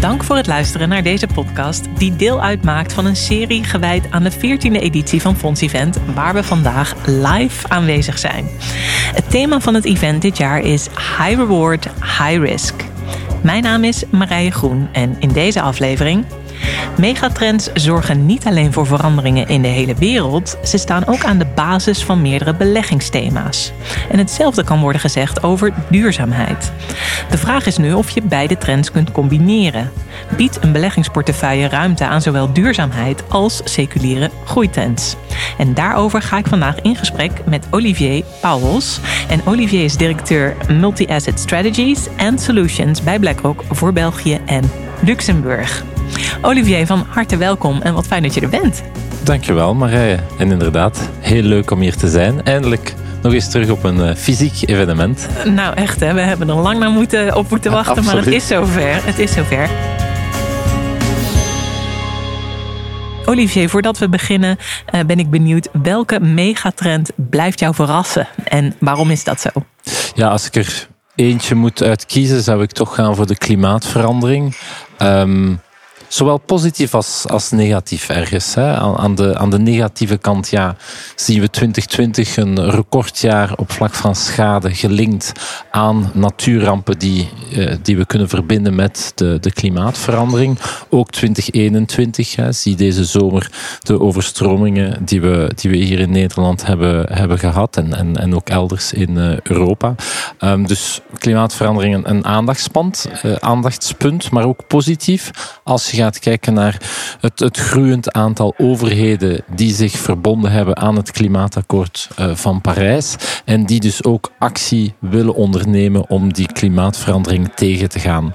Dank voor het luisteren naar deze podcast, die deel uitmaakt van een serie gewijd aan de 14e editie van Fonds Event, waar we vandaag live aanwezig zijn. Het thema van het event dit jaar is High Reward, High Risk. Mijn naam is Marije Groen en in deze aflevering Megatrends zorgen niet alleen voor veranderingen in de hele wereld, ze staan ook aan de basis van meerdere beleggingsthema's. En hetzelfde kan worden gezegd over duurzaamheid. De vraag is nu of je beide trends kunt combineren. Biedt een beleggingsportefeuille ruimte aan zowel duurzaamheid als seculiere groeitrends? En daarover ga ik vandaag in gesprek met Olivier Pauwels. En Olivier is directeur Multi-Asset Strategies and Solutions bij BlackRock voor België en Luxemburg. Olivier, van harte welkom en wat fijn dat je er bent. Dankjewel Marije. En inderdaad, heel leuk om hier te zijn. Eindelijk nog eens terug op een uh, fysiek evenement. Nou echt, hè? we hebben er lang naar moeten, op moeten wachten, maar het is zover. Het is zover. Olivier, voordat we beginnen uh, ben ik benieuwd welke megatrend blijft jou verrassen en waarom is dat zo? Ja, als ik er eentje moet uitkiezen, zou ik toch gaan voor de klimaatverandering. Um, zowel positief als, als negatief ergens. Hè. Aan, de, aan de negatieve kant ja, zien we 2020 een recordjaar op vlak van schade gelinkt aan natuurrampen die, eh, die we kunnen verbinden met de, de klimaatverandering. Ook 2021 hè, zie deze zomer de overstromingen die we, die we hier in Nederland hebben, hebben gehad en, en, en ook elders in uh, Europa. Um, dus klimaatverandering een, aandachtspunt, uh, aandachtspunt, maar ook positief als je gaat kijken naar het, het groeiend aantal overheden die zich verbonden hebben aan het klimaatakkoord uh, van Parijs en die dus ook actie willen ondernemen om die klimaatverandering tegen te gaan.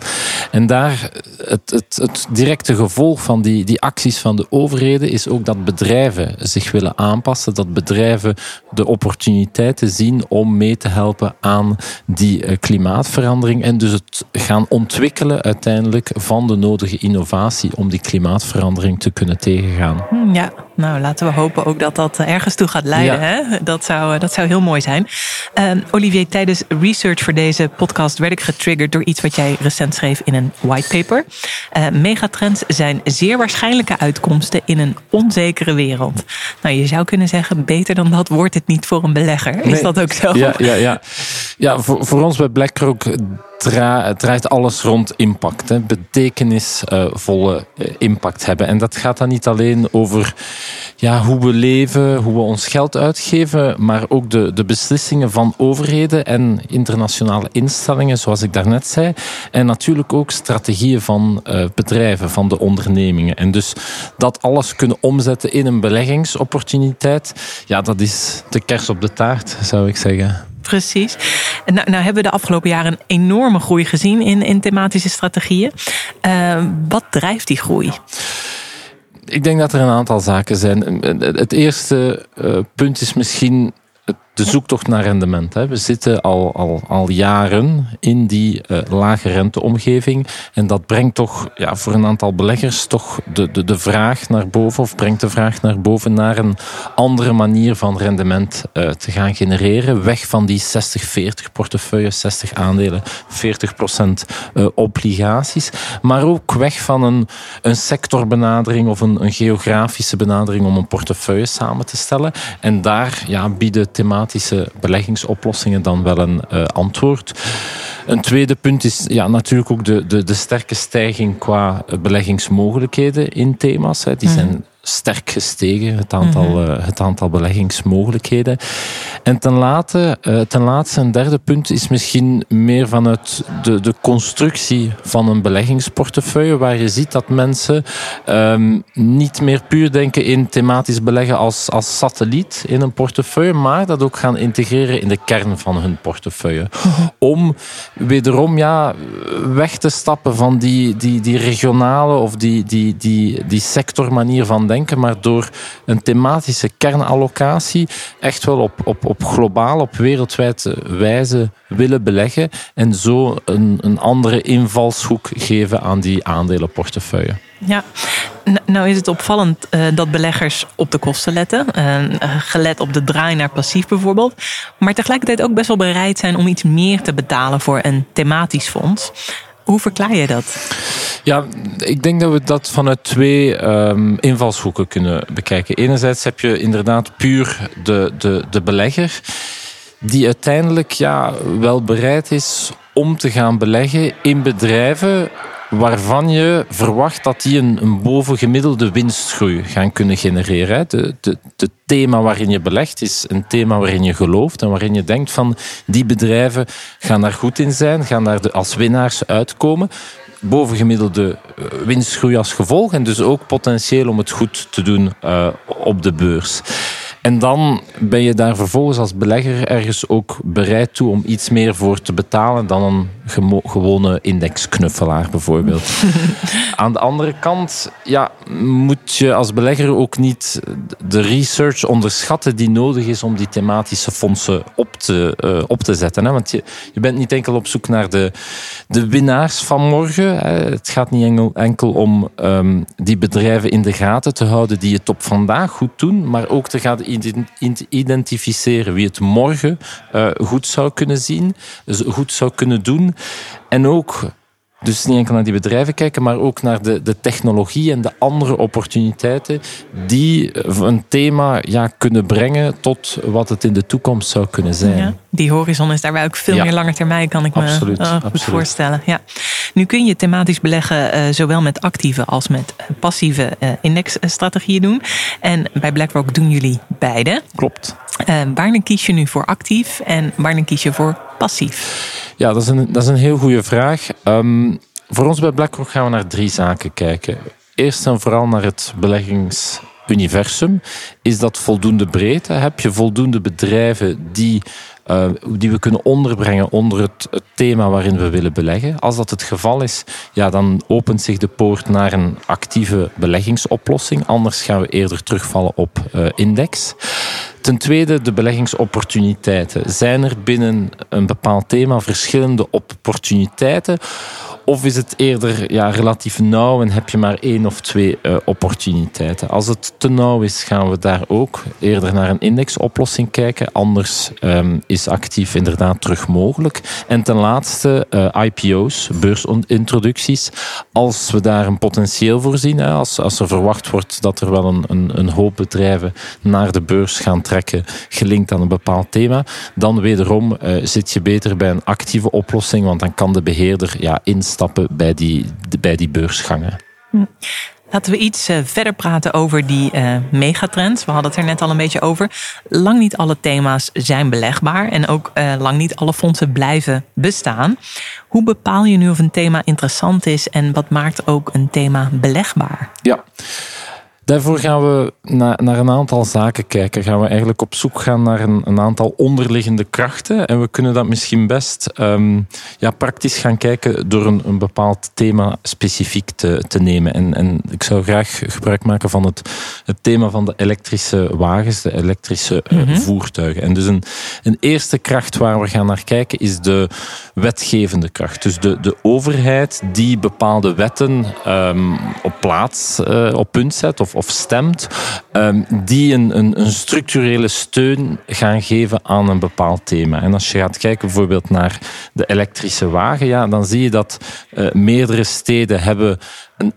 En daar het, het, het directe gevolg van die, die acties van de overheden is ook dat bedrijven zich willen aanpassen, dat bedrijven de opportuniteiten zien om mee te helpen aan die uh, klimaatverandering en dus het gaan ontwikkelen uiteindelijk van de nodige innovatie om die klimaatverandering te kunnen tegengaan. Hmm, ja, nou laten we hopen ook dat dat ergens toe gaat leiden. Hè? Dat, zou, dat zou heel mooi zijn. Uh, Olivier, tijdens research voor deze podcast werd ik getriggerd door iets wat jij recent schreef in een whitepaper. Uh, megatrends zijn zeer waarschijnlijke uitkomsten in een onzekere wereld. Nou, je zou kunnen zeggen, beter dan dat wordt het niet voor een belegger. Is dat ook zo? Ja, ja, ja. ja voor, voor ons bij BlackRock draait alles rond impact. Betekenisvolle eh, impact hebben. En dat gaat dan niet alleen over ja, hoe we leven, hoe we ons geld uitgeven, maar ook de, de beslissingen van overheden en internationale instellingen, zoals ik daarnet zei. En natuurlijk ook strategieën van uh, bedrijven, van de ondernemingen. En dus dat alles kunnen omzetten in een beleggingsopportuniteit, ja, dat is de kers op de taart, zou ik zeggen. Precies. Nou, nou hebben we de afgelopen jaren een enorme groei gezien in, in thematische strategieën. Uh, wat drijft die groei? Ik denk dat er een aantal zaken zijn. Het eerste uh, punt is misschien de zoektocht naar rendement. Hè. We zitten al, al, al jaren in die uh, lage renteomgeving. En dat brengt toch ja, voor een aantal beleggers toch de, de, de vraag naar boven, of brengt de vraag naar boven naar een andere manier van rendement uh, te gaan genereren. Weg van die 60-40 portefeuille, 60 aandelen, 40 procent uh, obligaties. Maar ook weg van een, een sectorbenadering of een, een geografische benadering om een portefeuille samen te stellen. En daar ja, bieden thematische beleggingsoplossingen dan wel een uh, antwoord. Een tweede punt is ja, natuurlijk ook de, de, de sterke stijging qua beleggingsmogelijkheden in thema's. Hè. Die zijn sterk gestegen, het aantal, mm -hmm. het aantal beleggingsmogelijkheden. En ten, late, uh, ten laatste, een derde punt is misschien meer vanuit de, de constructie van een beleggingsportefeuille, waar je ziet dat mensen um, niet meer puur denken in thematisch beleggen als, als satelliet in een portefeuille, maar dat ook gaan integreren in de kern van hun portefeuille. -hmm. Om wederom ja, weg te stappen van die, die, die regionale of die, die, die, die sectormanier van denken maar door een thematische kernallocatie echt wel op, op, op globaal, op wereldwijde wijze willen beleggen en zo een, een andere invalshoek geven aan die aandelenportefeuille. Ja, nou is het opvallend uh, dat beleggers op de kosten letten. Uh, gelet op de draai naar passief bijvoorbeeld. Maar tegelijkertijd ook best wel bereid zijn om iets meer te betalen voor een thematisch fonds. Hoe verklaar je dat? Ja, ik denk dat we dat vanuit twee um, invalshoeken kunnen bekijken. Enerzijds heb je inderdaad puur de, de, de belegger, die uiteindelijk ja, wel bereid is om te gaan beleggen in bedrijven waarvan je verwacht dat die een, een bovengemiddelde winstgroei gaan kunnen genereren. Het thema waarin je belegt is een thema waarin je gelooft en waarin je denkt van die bedrijven gaan daar goed in zijn, gaan daar als winnaars uitkomen bovengemiddelde eh, winstgroei als gevolg en dus ook potentieel om het goed te doen uh, op de beurs. En dan ben je daar vervolgens als belegger ergens ook bereid toe om iets meer voor te betalen dan een gewone indexknuffelaar bijvoorbeeld. Aan de andere kant ja, moet je als belegger ook niet de research onderschatten die nodig is om die thematische fondsen op te, uh, op te zetten. Hè? Want je, je bent niet enkel op zoek naar de, de winnaars van morgen. Hè? Het gaat niet enkel, enkel om um, die bedrijven in de gaten te houden die het op vandaag goed doen, maar ook te gaan identificeren wie het morgen uh, goed zou kunnen zien, goed zou kunnen doen. En ook dus niet enkel naar die bedrijven kijken, maar ook naar de, de technologie en de andere opportuniteiten die een thema ja, kunnen brengen tot wat het in de toekomst zou kunnen zijn. Die horizon is daarbij ook veel meer langer termijn, kan ik me absoluut, uh, goed voorstellen. Ja. Nu kun je thematisch beleggen uh, zowel met actieve als met passieve uh, indexstrategieën doen. En bij BlackRock doen jullie beide. Klopt. wanneer kies je nu voor actief en wanneer kies je voor passief? Ja, dat is een, dat is een heel goede vraag. Um, voor ons bij BlackRock gaan we naar drie zaken kijken. Eerst en vooral naar het beleggingsuniversum. Is dat voldoende breed? Heb je voldoende bedrijven die uh, die we kunnen onderbrengen onder het, thema waarin we willen beleggen. Als dat het geval is, ja, dan opent zich de poort naar een actieve beleggingsoplossing. Anders gaan we eerder terugvallen op uh, index. Ten tweede, de beleggingsopportuniteiten. Zijn er binnen een bepaald thema verschillende opportuniteiten? Of is het eerder ja, relatief nauw en heb je maar één of twee uh, opportuniteiten? Als het te nauw is, gaan we daar ook eerder naar een indexoplossing kijken. Anders um, actief inderdaad terug mogelijk. En ten laatste uh, IPO's, beursintroducties. Als we daar een potentieel voor zien, hè, als, als er verwacht wordt dat er wel een, een, een hoop bedrijven naar de beurs gaan trekken, gelinkt aan een bepaald thema, dan wederom uh, zit je beter bij een actieve oplossing, want dan kan de beheerder ja, instappen stappen bij die, bij die beursgangen. Laten we iets uh, verder praten over die uh, megatrends. We hadden het er net al een beetje over. Lang niet alle thema's zijn belegbaar en ook uh, lang niet alle fondsen blijven bestaan. Hoe bepaal je nu of een thema interessant is en wat maakt ook een thema belegbaar? Ja. Daarvoor gaan we naar, naar een aantal zaken kijken. Gaan we eigenlijk op zoek gaan naar een, een aantal onderliggende krachten. En we kunnen dat misschien best um, ja, praktisch gaan kijken door een, een bepaald thema specifiek te, te nemen. En, en ik zou graag gebruik maken van het, het thema van de elektrische wagens, de elektrische mm -hmm. voertuigen. En dus een, een eerste kracht waar we gaan naar kijken is de wetgevende kracht. Dus de, de overheid die bepaalde wetten um, op plaats, uh, op punt zet of of stemt, ehm, die een, een, structurele steun gaan geven aan een bepaald thema. En als je gaat kijken bijvoorbeeld naar de elektrische wagen, ja, dan zie je dat uh, meerdere steden hebben een,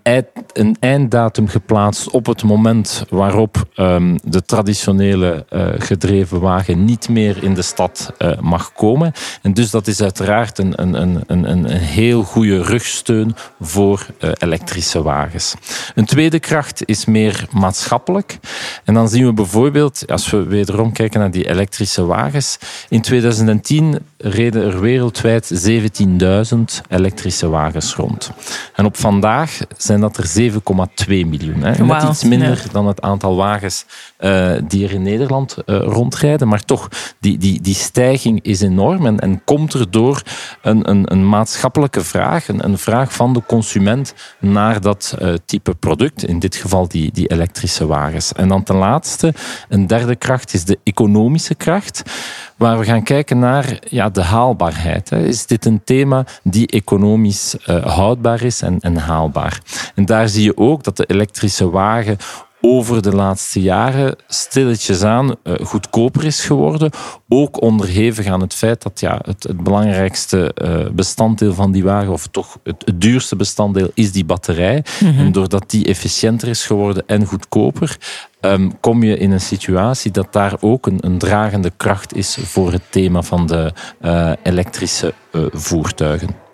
een einddatum geplaatst op het moment waarop um, de traditionele uh, gedreven wagen niet meer in de stad uh, mag komen. En dus dat is uiteraard een, een, een, een, een heel goede rugsteun voor uh, elektrische wagens. Een tweede kracht is meer maatschappelijk. En dan zien we bijvoorbeeld, als we wederom kijken naar die elektrische wagens, in 2010 reden er wereldwijd 17.000 elektrische wagens rond. En op vandaag zijn dat er 7,2 miljoen. Hè. Net iets minder dan het aantal wagens uh, die er in Nederland uh, rondrijden. Maar toch, die, die, die stijging is enorm en, en komt er door een, een, een maatschappelijke vraag, een, een vraag van de consument naar dat uh, type product. In dit geval die, die elektrische wagens. En dan ten laatste, een derde kracht is de economische kracht waar we gaan kijken naar ja, de haalbaarheid. Is dit een thema die economisch houdbaar is en, en haalbaar? En daar zie je ook dat de elektrische wagen over de laatste jaren stilletjes aan uh, goedkoper is geworden. Ook onderhevig aan het feit dat ja, het, het belangrijkste uh, bestanddeel van die wagen, of toch het, het duurste bestanddeel, is die batterij. Mm-hmm. En doordat die efficiënter is geworden en goedkoper, um, kom je in een situatie dat daar ook een, een, dragende kracht is voor het thema van de uh, elektrische voertuigen.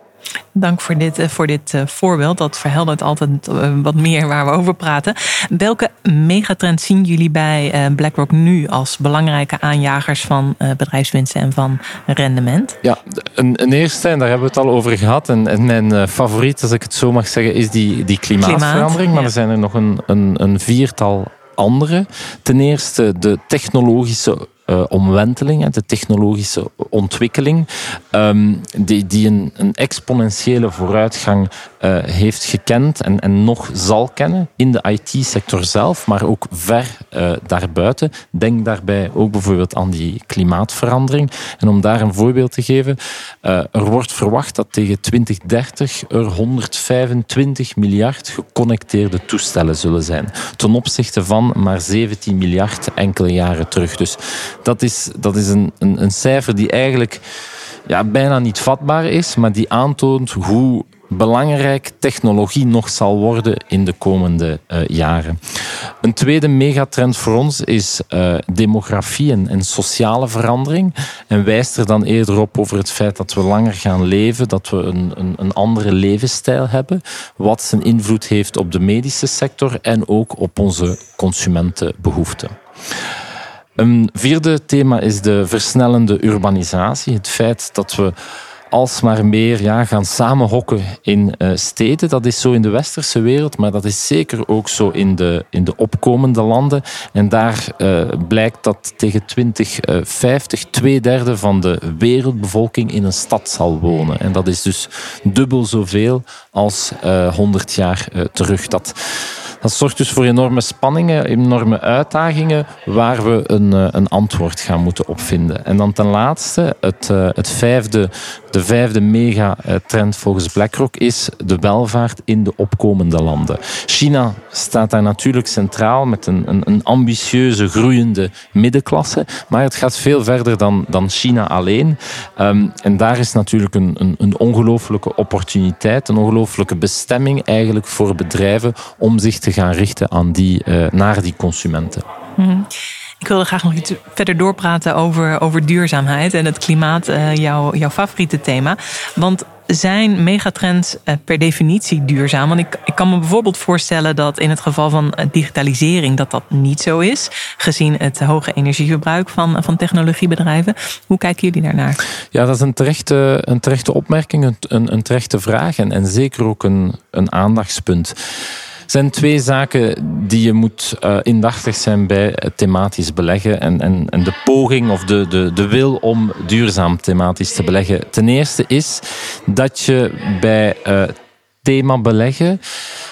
Dank voor dit, eh, voor dit eh, voorbeeld. Dat verheldert altijd eh, wat meer waar we over praten. Welke megatrend zien jullie bij BlackRock nu als belangrijke aanjagers van bedrijfswinsten en van rendement? Ja, een, een eerste, en daar hebben we het al over gehad. En, en mijn favoriet, als ik het zo mag zeggen, is die, die klimaatverandering. Klimaat, maar er zijn er nog een, een, een viertal andere. Ten eerste de technologische uh, omwenteling, de technologische ontwikkeling, um, die, die een, een, exponentiële vooruitgang uh, heeft gekend en, en nog zal kennen in de IT-sector zelf, maar ook ver uh, daarbuiten. Denk daarbij ook bijvoorbeeld aan die klimaatverandering. En om daar een voorbeeld te geven, er wordt verwacht dat tegen 2030 er 125 miljard geconnecteerde toestellen zullen zijn, ten opzichte van maar 17 miljard enkele jaren terug. Dus dat is, dat is een, een, een cijfer die eigenlijk ja, bijna niet vatbaar is, maar die aantoont hoe belangrijk technologie nog zal worden in de komende uh, jaren. Een tweede megatrend voor ons is uh, demografie en, en, sociale verandering. En wijst er dan eerder op over het feit dat we langer gaan leven, dat we een, een, een andere levensstijl hebben, wat zijn invloed heeft op de medische sector en ook op onze consumentenbehoeften. Een vierde thema is de versnellende urbanisatie. Het feit dat we alsmaar meer ja, gaan samenhokken in uh, steden. Dat is zo in de westerse wereld, maar dat is zeker ook zo in de, in de opkomende landen. En daar uh, blijkt dat tegen 2050 uh, twee derde van de wereldbevolking in een stad zal wonen. En dat is dus dubbel zoveel als 100 jaar terug. Dat dat zorgt dus voor enorme spanningen, enorme uitdagingen waar we een, eh, een antwoord gaan moeten opvinden. En dan ten laatste, het, eh, het vijfde, de vijfde megatrend volgens BlackRock is de welvaart in de opkomende landen. China staat daar natuurlijk centraal met een, een, een ambitieuze, groeiende middenklasse, maar het gaat veel verder dan, dan China alleen. Um, en daar is natuurlijk een, een, een ongelooflijke opportuniteit, een ongelooflijke bestemming eigenlijk voor bedrijven om zich te gaan richten aan die, uh, naar die consumenten. Mm. Ik wilde graag nog iets verder doorpraten over, over duurzaamheid en het klimaat, uh, jouw, jouw favoriete thema. Want zijn megatrends uh, per definitie duurzaam? Want ik, ik kan me bijvoorbeeld voorstellen dat in het geval van digitalisering dat dat niet zo is, gezien het hoge energieverbruik van, van technologiebedrijven. Hoe kijken jullie daarnaar? Ja, dat is een terechte, een terechte opmerking, een, een terechte vraag en, en zeker ook een, een aandachtspunt zijn twee zaken die je moet uh, indachtig zijn bij thematisch beleggen en, en, en de poging of de, de, de wil om duurzaam thematisch te beleggen. Ten eerste is dat je bij uh, thema beleggen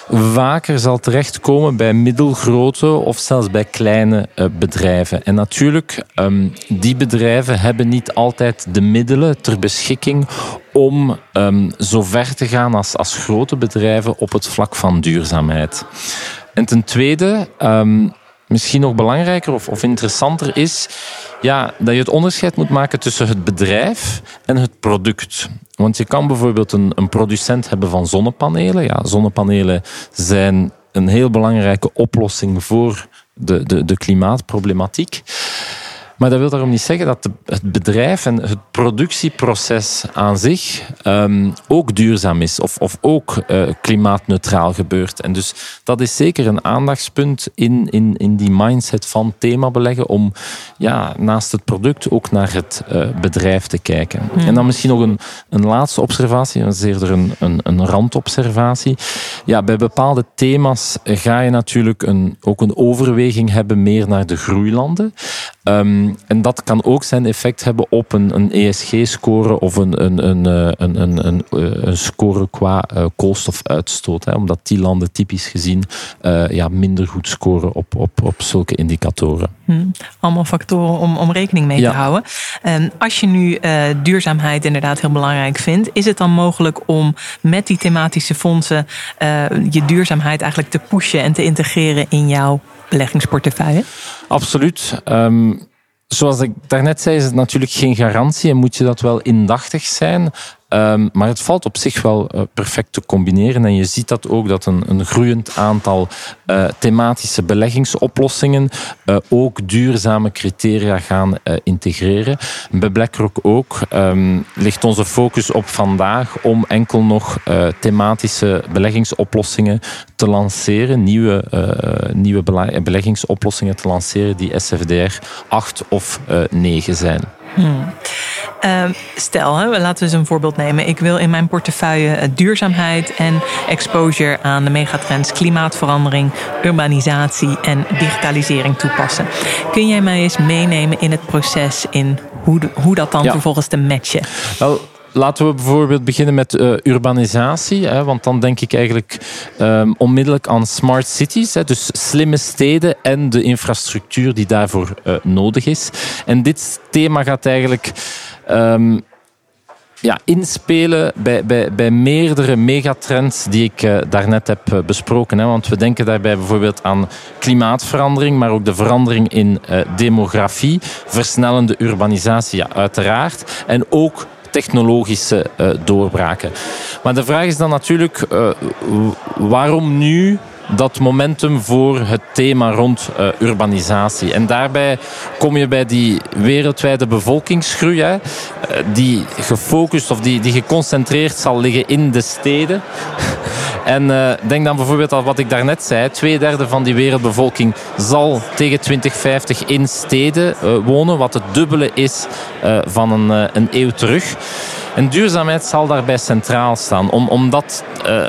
vaker zal terechtkomen bij middelgrote of zelfs bij kleine uh, bedrijven. En natuurlijk, um, die bedrijven hebben niet altijd de middelen ter beschikking om um, zo ver te gaan als, als grote bedrijven op het vlak van duurzaamheid. En ten tweede, um, misschien nog belangrijker of, of interessanter is ja, dat je het onderscheid moet maken tussen het bedrijf en het product. Want je kan bijvoorbeeld een, een producent hebben van zonnepanelen. Ja, zonnepanelen zijn een heel belangrijke oplossing voor de, de, de klimaatproblematiek. Maar dat wil daarom niet zeggen dat het bedrijf en het productieproces aan zich um, ook duurzaam is of, of ook uh, klimaatneutraal gebeurt. En dus dat is zeker een aandachtspunt in, in, in die mindset van thema beleggen om ja, naast het product ook naar het uh, bedrijf te kijken. Hmm. En dan misschien nog een, een laatste observatie, dat is eerder een, een, een randobservatie. Ja, bij bepaalde thema's ga je natuurlijk een, ook een overweging hebben meer naar de groeilanden. Um, Ehm, en dat kan ook zijn effect hebben op een, een ESG-score of een, een, een, een, een, een, een score qua koolstofuitstoot. Hè, omdat die landen typisch gezien ja, minder goed scoren op, op, op zulke indicatoren. Hm. Allemaal factoren om, om rekening mee te houden. En als je nu duurzaamheid inderdaad heel belangrijk vindt, is het dan mogelijk om met die thematische fondsen je duurzaamheid eigenlijk te pushen en te integreren in jouw beleggingsportefeuille? Absoluut. Um, zoals ik daarnet zei, is het natuurlijk geen garantie en moet je dat wel indachtig zijn. Um, maar het valt op zich wel uh, perfect te combineren. En je ziet dat ook dat een, een groeiend aantal uh, thematische beleggingsoplossingen uh, ook duurzame criteria gaan integreren. Bij BlackRock ook um, ligt onze focus op vandaag om enkel nog thematische beleggingsoplossingen te lanceren, nieuwe, nieuwe beleggingsoplossingen te lanceren die SFDR 8 of 9 zijn. Hmm. Uh, stel, hè, laten we eens een voorbeeld nemen. Ik wil in mijn portefeuille eh, duurzaamheid en exposure aan de megatrends klimaatverandering, urbanisatie en digitalisering toepassen. Kun jij mij eens meenemen in het proces in hoe, hoe dat dan vervolgens te matchen? Wel, Laten we bijvoorbeeld beginnen met uh, urbanisatie. Hè, want dan denk ik eigenlijk um, onmiddellijk aan smart cities. Hè, dus slimme steden en de infrastructuur die daarvoor uh, nodig is. En dit thema gaat eigenlijk. Um, ja, inspelen bij, bij, bij meerdere megatrends die ik uh, daarnet heb besproken. Hè. Want we denken daarbij bijvoorbeeld aan klimaatverandering, maar ook de verandering in demografie, versnellende urbanisatie, ja, uiteraard. En ook technologische uh, doorbraken. Maar de vraag is dan natuurlijk, uh, waarom nu dat momentum voor het thema rond uh, urbanisatie. En daarbij kom je bij die wereldwijde bevolkingsgroei, hè, die gefocust of die, die geconcentreerd zal liggen in de steden. En uh, denk dan bijvoorbeeld aan wat ik daarnet zei. Twee derde van die wereldbevolking zal tegen 2050 in steden wonen. Wat het dubbele is van een, een eeuw terug. En duurzaamheid zal daarbij centraal staan. Om, om, dat,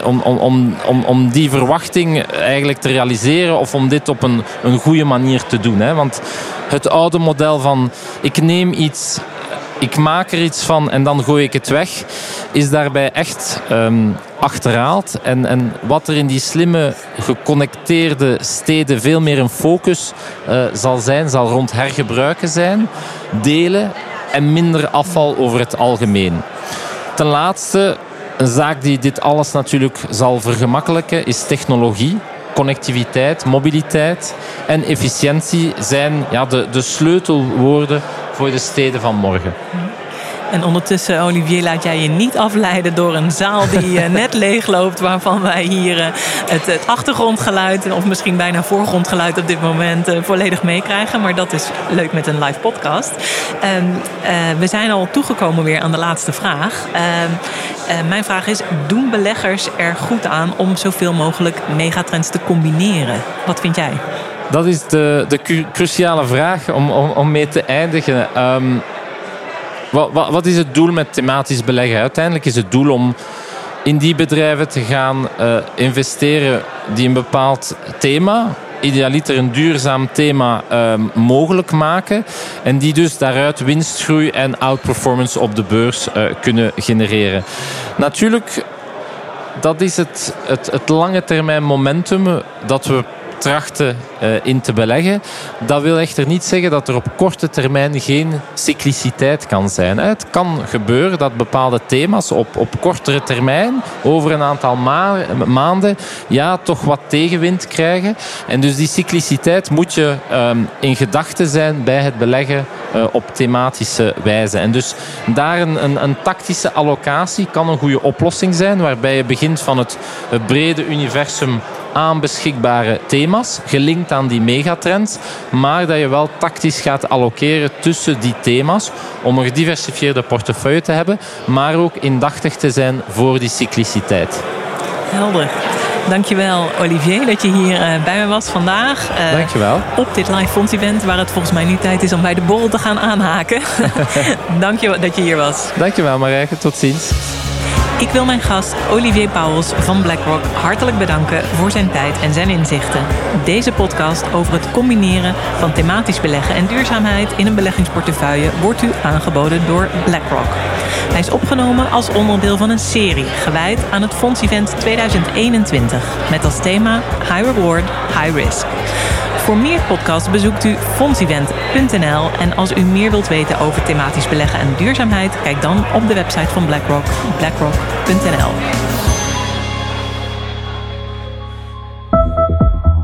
om, om, om, om die verwachting eigenlijk te realiseren of om dit op een, een goede manier te doen. Hè? Want het oude model van ik neem iets ik maak er iets van en dan gooi ik het weg, is daarbij echt um, achterhaald. En, en wat er in die slimme, geconnecteerde steden veel meer een focus uh, zal zijn, zal rond hergebruiken zijn, delen en minder afval over het algemeen. Ten laatste, een zaak die dit alles natuurlijk zal vergemakkelijken, is technologie connectiviteit, mobiliteit en efficiëntie zijn ja, de, de sleutelwoorden voor de steden van morgen. En ondertussen, Olivier, laat jij je niet afleiden door een zaal die eh, net leegloopt. Waarvan wij hier eh, het, het, achtergrondgeluid, of misschien bijna voorgrondgeluid op dit moment, eh, volledig meekrijgen. Maar dat is leuk met een live podcast. Ehm, we zijn al toegekomen weer aan de laatste vraag. Ehm, mijn vraag is: doen beleggers er goed aan om zoveel mogelijk megatrends te combineren? Wat vind jij? Dat is de, de cruciale vraag om, om, om mee te eindigen. Um, wat, wat, wat, is het doel met thematisch beleggen? Uiteindelijk is het doel om in die bedrijven te gaan uh, investeren die een bepaald thema, idealiter een duurzaam thema, uh, mogelijk maken. En die dus daaruit winstgroei en outperformance op de beurs uh, kunnen genereren. Natuurlijk, dat is het, het, het lange termijn momentum dat we uh, in te beleggen. Dat wil echter niet zeggen dat er op korte termijn geen cycliciteit kan zijn. Het kan gebeuren dat bepaalde thema's op, op kortere termijn, over een aantal ma maanden, ja, toch wat tegenwind krijgen. En dus die cycliciteit moet je um, in gedachten zijn bij het beleggen uh, op thematische wijze. En dus daar een, een, een, tactische allocatie kan een goede oplossing zijn, waarbij je begint van het, het brede universum aan beschikbare thema's, gelinkt aan die megatrends, maar dat je wel tactisch gaat allokeren tussen die thema's om een gediversifieerde portefeuille te hebben, maar ook indachtig te zijn voor die cycliciteit. Helder. Dankjewel Olivier dat je hier uh, bij me was vandaag. Uh, Dankjewel. Op dit live fonds event waar het volgens mij nu tijd is om bij de borrel te gaan aanhaken. Dankjewel dat je hier was. Dankjewel Marijke, tot ziens. Ik wil mijn gast Olivier Pauwels van BlackRock hartelijk bedanken voor zijn tijd en zijn inzichten. Deze podcast over het combineren van thematisch beleggen en duurzaamheid in een beleggingsportefeuille wordt u aangeboden door BlackRock. Hij is opgenomen als onderdeel van een serie gewijd aan het Fonds-event 2021 met als thema High Reward, High Risk. Voor meer podcasts bezoekt u fondsevent.nl en als u meer wilt weten over thematisch beleggen en duurzaamheid, kijk dan op de website van BlackRock, blackrock.nl.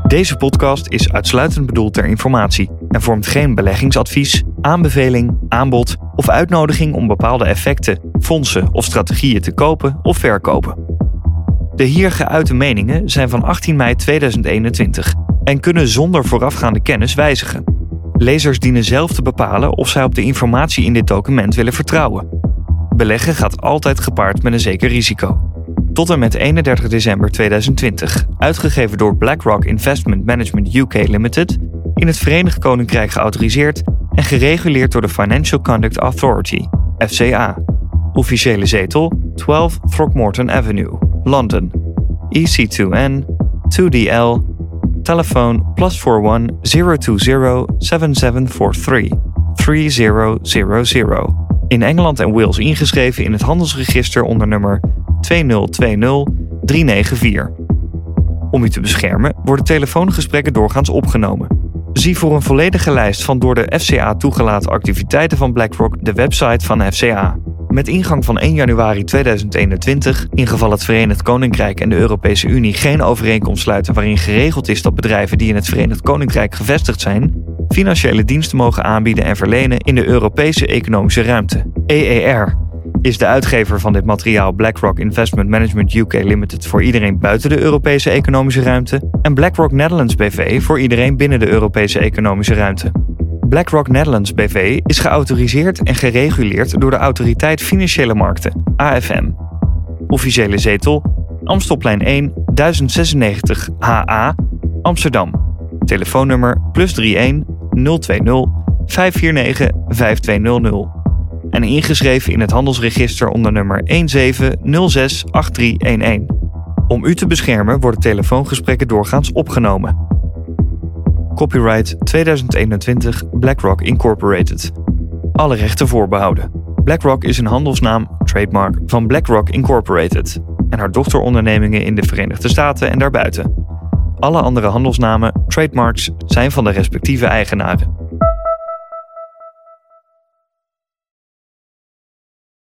Deze podcast is uitsluitend bedoeld ter informatie en vormt geen beleggingsadvies, aanbeveling, aanbod of uitnodiging om bepaalde effecten, fondsen of strategieën te kopen of verkopen. De hier geuite meningen zijn van 18 mei 2021 en kunnen zonder voorafgaande kennis wijzigen. Lezers dienen zelf te bepalen of zij op de informatie in dit document willen vertrouwen. Beleggen gaat altijd gepaard met een zeker risico. Tot en met 31 december 2020, uitgegeven door BlackRock Investment Management UK Limited, in het Verenigd Koninkrijk geautoriseerd en gereguleerd door de Financial Conduct Authority, FCA. Officiële zetel 12 Throckmorton Avenue, London. EC2N 2DL Telefoon plus 41 020 7743 3000. In Engeland en Wales ingeschreven in het handelsregister onder nummer 2020 394. Om u te beschermen worden telefoongesprekken doorgaans opgenomen. Zie voor een volledige lijst van door de FCA toegelaten activiteiten van BlackRock de website van FCA. Met ingang van 1 januari 2021, in geval het Verenigd Koninkrijk en de Europese Unie geen overeenkomst sluiten waarin geregeld is dat bedrijven die in het Verenigd Koninkrijk gevestigd zijn, financiële diensten mogen aanbieden en verlenen in de Europese Economische Ruimte, EER, is de uitgever van dit materiaal BlackRock Investment Management UK Limited voor iedereen buiten de Europese Economische Ruimte en BlackRock Netherlands BV voor iedereen binnen de Europese Economische Ruimte. BlackRock Netherlands BV is geautoriseerd en gereguleerd door de Autoriteit Financiële Markten, AFM. Officiële zetel Amstelplein 1 1096 HA Amsterdam. Telefoonnummer plus 31 020 549 5200. En ingeschreven in het handelsregister onder nummer 17068311. Om u te beschermen worden telefoongesprekken doorgaans opgenomen. Copyright 2021 BlackRock Incorporated. Alle rechten voorbehouden. BlackRock is een handelsnaam, trademark, van BlackRock Incorporated en haar dochterondernemingen in de Verenigde Staten en daarbuiten. Alle andere handelsnamen, trademarks, zijn van de respectieve eigenaren.